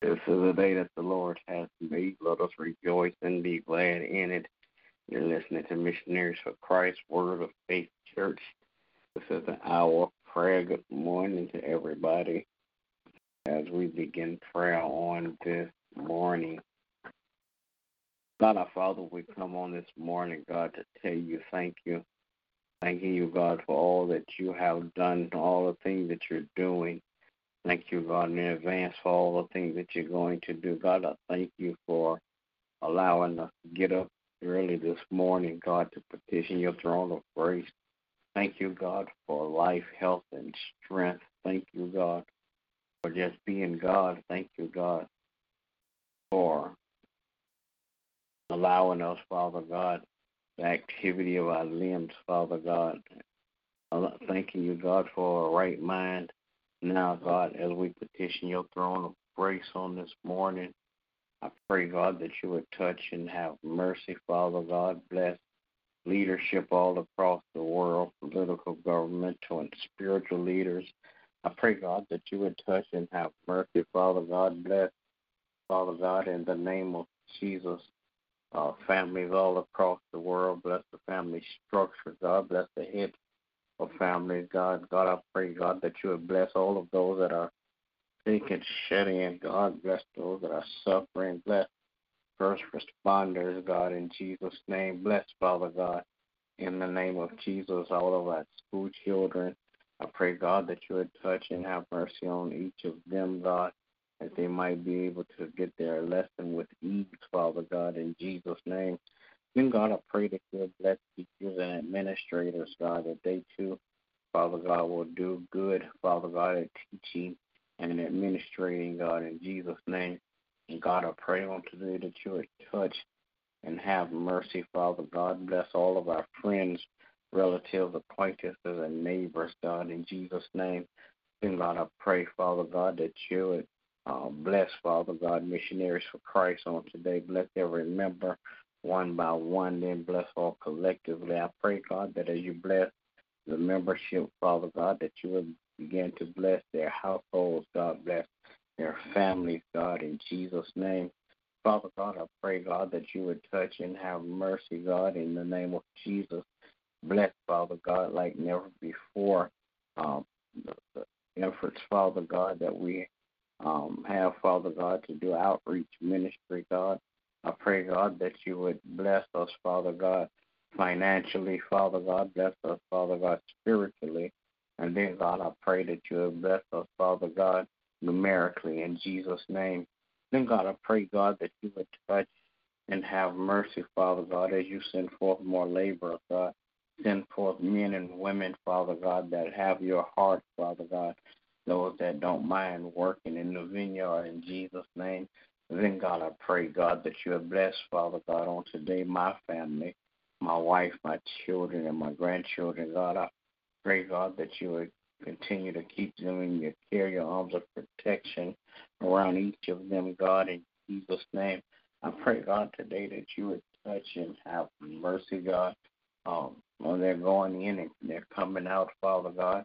This is a day that the Lord has made. Let us rejoice and be glad in it. You're listening to Missionaries for Christ, Word of Faith Church. This is an hour of prayer. Good morning to everybody as we begin prayer on this morning. God our Father, we come on this morning, God, to tell you thank you. Thanking you, God, for all that you have done, all the things that you're doing. Thank you, God, in advance for all the things that you're going to do. God, I thank you for allowing us to get up early this morning, God, to petition your throne of grace. Thank you, God, for life, health, and strength. Thank you, God, for just being God. Thank you, God, for allowing us, Father God, the activity of our limbs, Father God. Thanking you, God, for a right mind. Now, God, as we petition your throne of grace on this morning, I pray, God, that you would touch and have mercy, Father God. Bless leadership all across the world, political, governmental, and spiritual leaders. I pray, God, that you would touch and have mercy, Father God. Bless, Father God, in the name of Jesus. Uh, families all across the world. Bless the family structure, God. Bless the head families, God. God, I pray, God, that you would bless all of those that are sick and in. God, bless those that are suffering. Bless first responders, God, in Jesus' name. Bless, Father God, in the name of Jesus, all of our school children. I pray, God, that you would touch and have mercy on each of them, God, that they might be able to get their lesson with ease, Father God, in Jesus' name. Then, God, I pray that you would bless teachers and administrators, God, that they too, Father God, will do good, Father God, at teaching and administrating, God, in Jesus' name. And God, I pray on today that you would touch and have mercy, Father God. Bless all of our friends, relatives, acquaintances, and neighbors, God, in Jesus' name. Then, God, I pray, Father God, that you would uh, bless, Father God, missionaries for Christ on today. Bless every member one by one, then bless all collectively. I pray, God, that as you bless the membership, Father God, that you would begin to bless their households, God bless their families, God, in Jesus' name. Father God, I pray, God, that you would touch and have mercy, God, in the name of Jesus. Bless, Father God, like never before. Um, the, the efforts, Father God, that we um, have, Father God, to do outreach ministry, God. I pray, God, that you would bless us, Father God, financially, Father God. Bless us, Father God, spiritually. And then, God, I pray that you would bless us, Father God, numerically in Jesus' name. Then, God, I pray, God, that you would touch and have mercy, Father God, as you send forth more laborers, God. Send forth men and women, Father God, that have your heart, Father God. Those that don't mind working in the vineyard in Jesus' name. Then, God, I pray, God, that you have blessed, Father God, on today, my family, my wife, my children, and my grandchildren. God, I pray, God, that you would continue to keep them in your care, your arms of protection around each of them, God, in Jesus' name. I pray, God, today that you would touch and have mercy, God, um, when they're going in and they're coming out, Father God.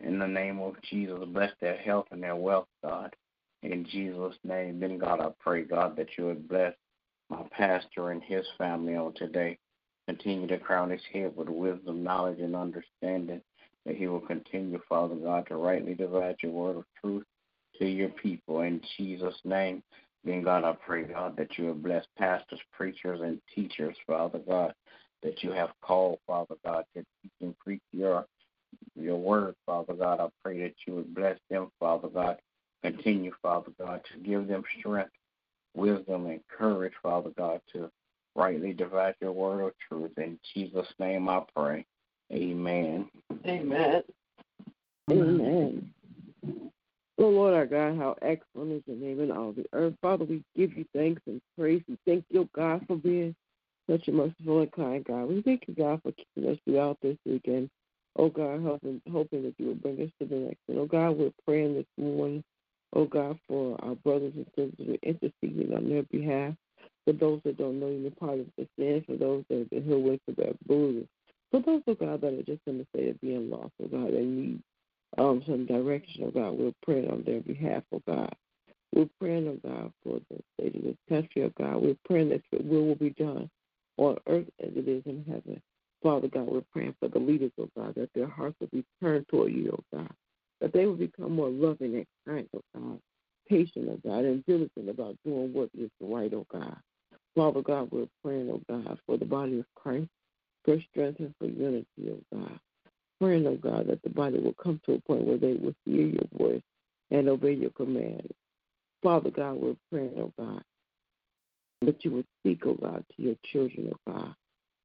In the name of Jesus, bless their health and their wealth, God. In Jesus' name, then, God, I pray, God, that you would bless my pastor and his family on today. Continue to crown his head with wisdom, knowledge, and understanding that he will continue, Father God, to rightly divide your word of truth to your people. In Jesus' name, then God, I pray, God, that you will bless pastors, preachers, and teachers, Father God, that you have called, Father God, to teach and preach your your word, Father God. I pray that you would bless them, Father God. Continue, Father God, to give them strength, wisdom, and courage, Father God, to rightly divide your word of truth. In Jesus' name I pray. Amen. Amen. Amen. Oh, Lord our God, how excellent is your name in all the earth. Father, we give you thanks and praise. We thank you, God, for being such a merciful and kind God. We thank you, God, for keeping us throughout this weekend. Oh, God, hoping, hoping that you will bring us to the next one. Oh, God, we're praying this morning, oh, God, for our brothers and sisters. We're interceding on their behalf. For those that don't know you're part of the sin, for those that have been healed for their bruises. For those, oh, God, that are just in the state of being lost, oh, God, they need um, some direction, oh God. We're praying on their behalf, oh God. We're praying, oh God, for the state of this country, oh God. We're praying that your will will be done on earth as it is in heaven. Father God, we're praying for the leaders, oh God, that their hearts will be turned toward you, oh God. That they will become more loving and kind, oh God. Patient, oh God, and diligent about doing what is right, oh God. Father God, we're praying, oh God, for the body of Christ, for strength and for unity, oh God praying, oh God, that the body will come to a point where they will hear your voice and obey your command. Father God, we're praying, oh God, that you would speak, oh God, to your children, oh God.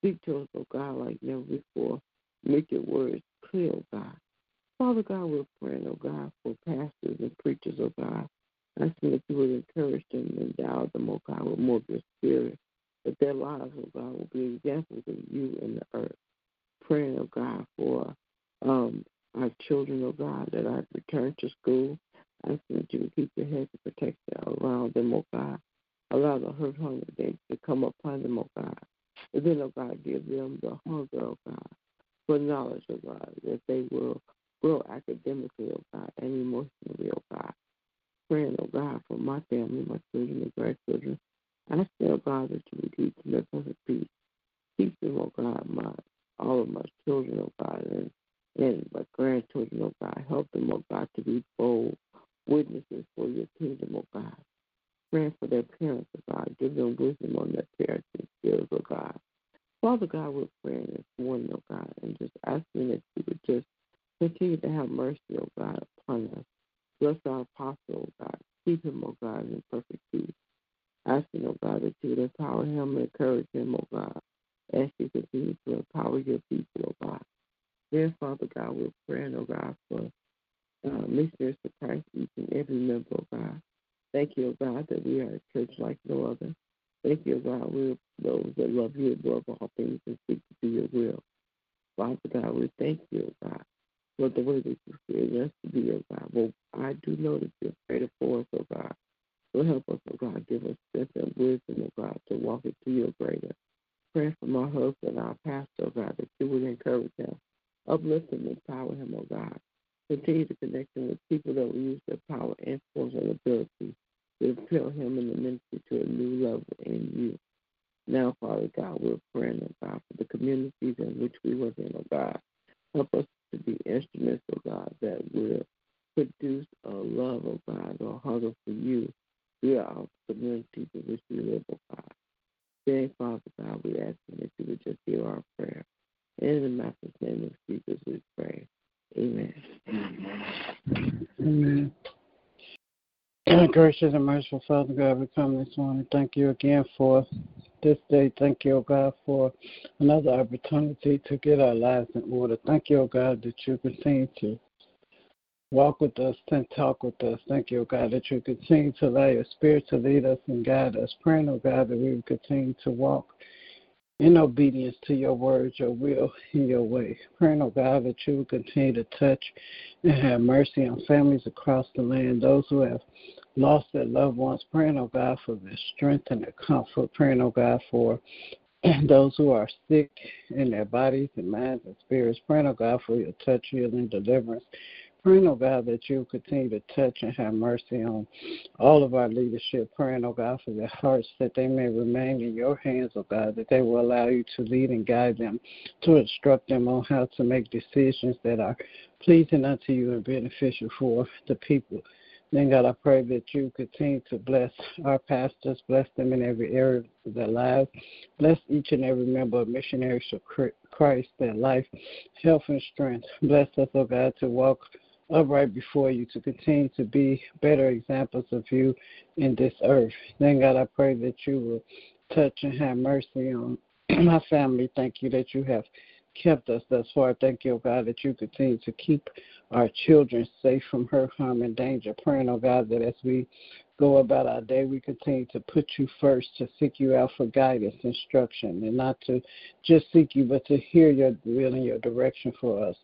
Speak to us, oh God, like never before. Make your words clear, oh God. Father God, we're praying, oh God, for pastors and preachers, oh God. Asking that you would encourage them and endow them, oh God, with more of your spirit. That their lives, oh God, will be examples of you in the earth praying, oh God, for um, our children, oh God, that are returned to school. Asking that you would keep your hands of protection around them, oh God. Allow the hurt, hunger days to come upon them, oh God. And then, oh God, give them the hunger, oh God, for knowledge, oh God, that they will grow academically, oh God, and emotionally, oh God. Praying, oh God, for my family, my children, and grandchildren. Asking, oh God, that you would keep them perfect peace. Keep them, oh God, my all of my children, oh God, and, and my grandchildren, oh God. Help them, oh God, to be bold witnesses for your kingdom, oh God. Praying for their parents, oh God. Give them wisdom on their parenting skills, oh God. Father God, we're praying this morning, oh God, and just asking that you would just continue to have mercy, oh God, upon us. Bless our apostle, oh God. Keep him, oh God, in perfect peace. Asking, oh God, that you would empower him and encourage him, oh God as you continue to empower your people, oh God. Dear Father God, we're praying, oh God, for uh, listeners to Christ, each and every member, oh God. Thank you, God, that we are a church like no other. Thank you, God, we're those that love you above all things and seek to do your will. Father God, we thank you, God, for the way that you created us to be, oh God. Well, I do know that you're greater for us, oh God. So help us, oh God, give us strength and wisdom, oh God, to walk into your greater pray for my husband, our pastor, oh God, that you would encourage him, uplift him, empower him, oh God. Continue to connect him with people that will use their power, and ability to propel him in the ministry to a new level in you. Now, Father God, we're praying, oh God, for the communities in which we live in, oh God. Help us to be instruments, oh God, that will produce a love, oh God, or hunger for you throughout the communities in which we live, oh God. Father God, we ask that you would just hear our prayer. In the master's name of Jesus, we pray. Amen. Amen. Gracious and merciful Father God, we come this morning. Thank you again for this day. Thank you, oh God, for another opportunity to get our lives in order. Thank you, oh God, that you continue to walk with us and talk with us. Thank you, God, that you continue to allow your spirit to lead us and guide us. Praying, oh God, that we will continue to walk in obedience to your words, your will, and your way. Praying, oh God, that you will continue to touch and have mercy on families across the land, those who have lost their loved ones. Praying, oh God, for their strength and their comfort. Praying, oh God, for those who are sick in their bodies and minds and spirits. Praying, oh God, for your touch, healing, deliverance Praying, oh God, that you continue to touch and have mercy on all of our leadership. Praying, oh God, for their hearts that they may remain in your hands, oh God, that they will allow you to lead and guide them, to instruct them on how to make decisions that are pleasing unto you and beneficial for the people. Then, God, I pray that you continue to bless our pastors, bless them in every area of their lives. Bless each and every member of Missionaries of Christ, their life, health, and strength. Bless us, oh God, to walk upright before you to continue to be better examples of you in this earth. Then, God, I pray that you will touch and have mercy on my family. Thank you that you have kept us thus far. Thank you, God, that you continue to keep our children safe from hurt, harm, and danger. Praying, oh God, that as we go about our day, we continue to put you first, to seek you out for guidance, instruction, and not to just seek you, but to hear your will and your direction for us.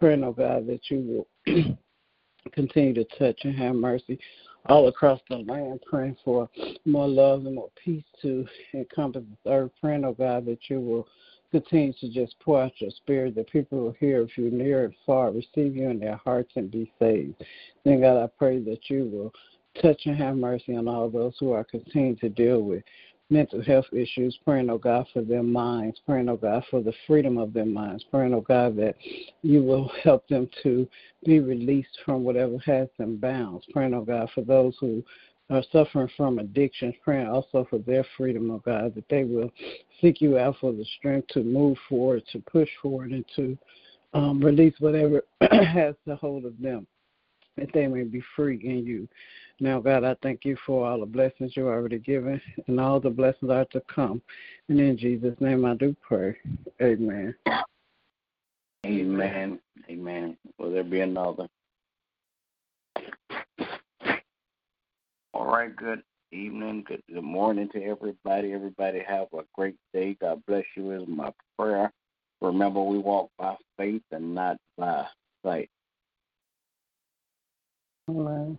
Praying, oh God, that you will continue to touch and have mercy all across the land, praying for more love and more peace to encompass the earth. Praying, oh God, that you will continue to just pour out your spirit, that people will hear if you near and far, receive you in their hearts and be saved. Then, God, I pray that you will touch and have mercy on all those who are continuing to deal with mental health issues, praying, oh God, for their minds, praying, oh God, for the freedom of their minds, praying, oh God, that you will help them to be released from whatever has them bound, praying, oh God, for those who are suffering from addictions, praying also for their freedom, oh God, that they will seek you out for the strength to move forward, to push forward, and to um, release whatever has the hold of them, that they may be free in you. Now, God, I thank you for all the blessings you already given, and all the blessings are to come. And in Jesus' name I do pray. Amen. Amen. Amen. Will there be another? All right, good evening, good, good morning to everybody. Everybody have a great day. God bless you is my prayer. Remember, we walk by faith and not by sight. Amen.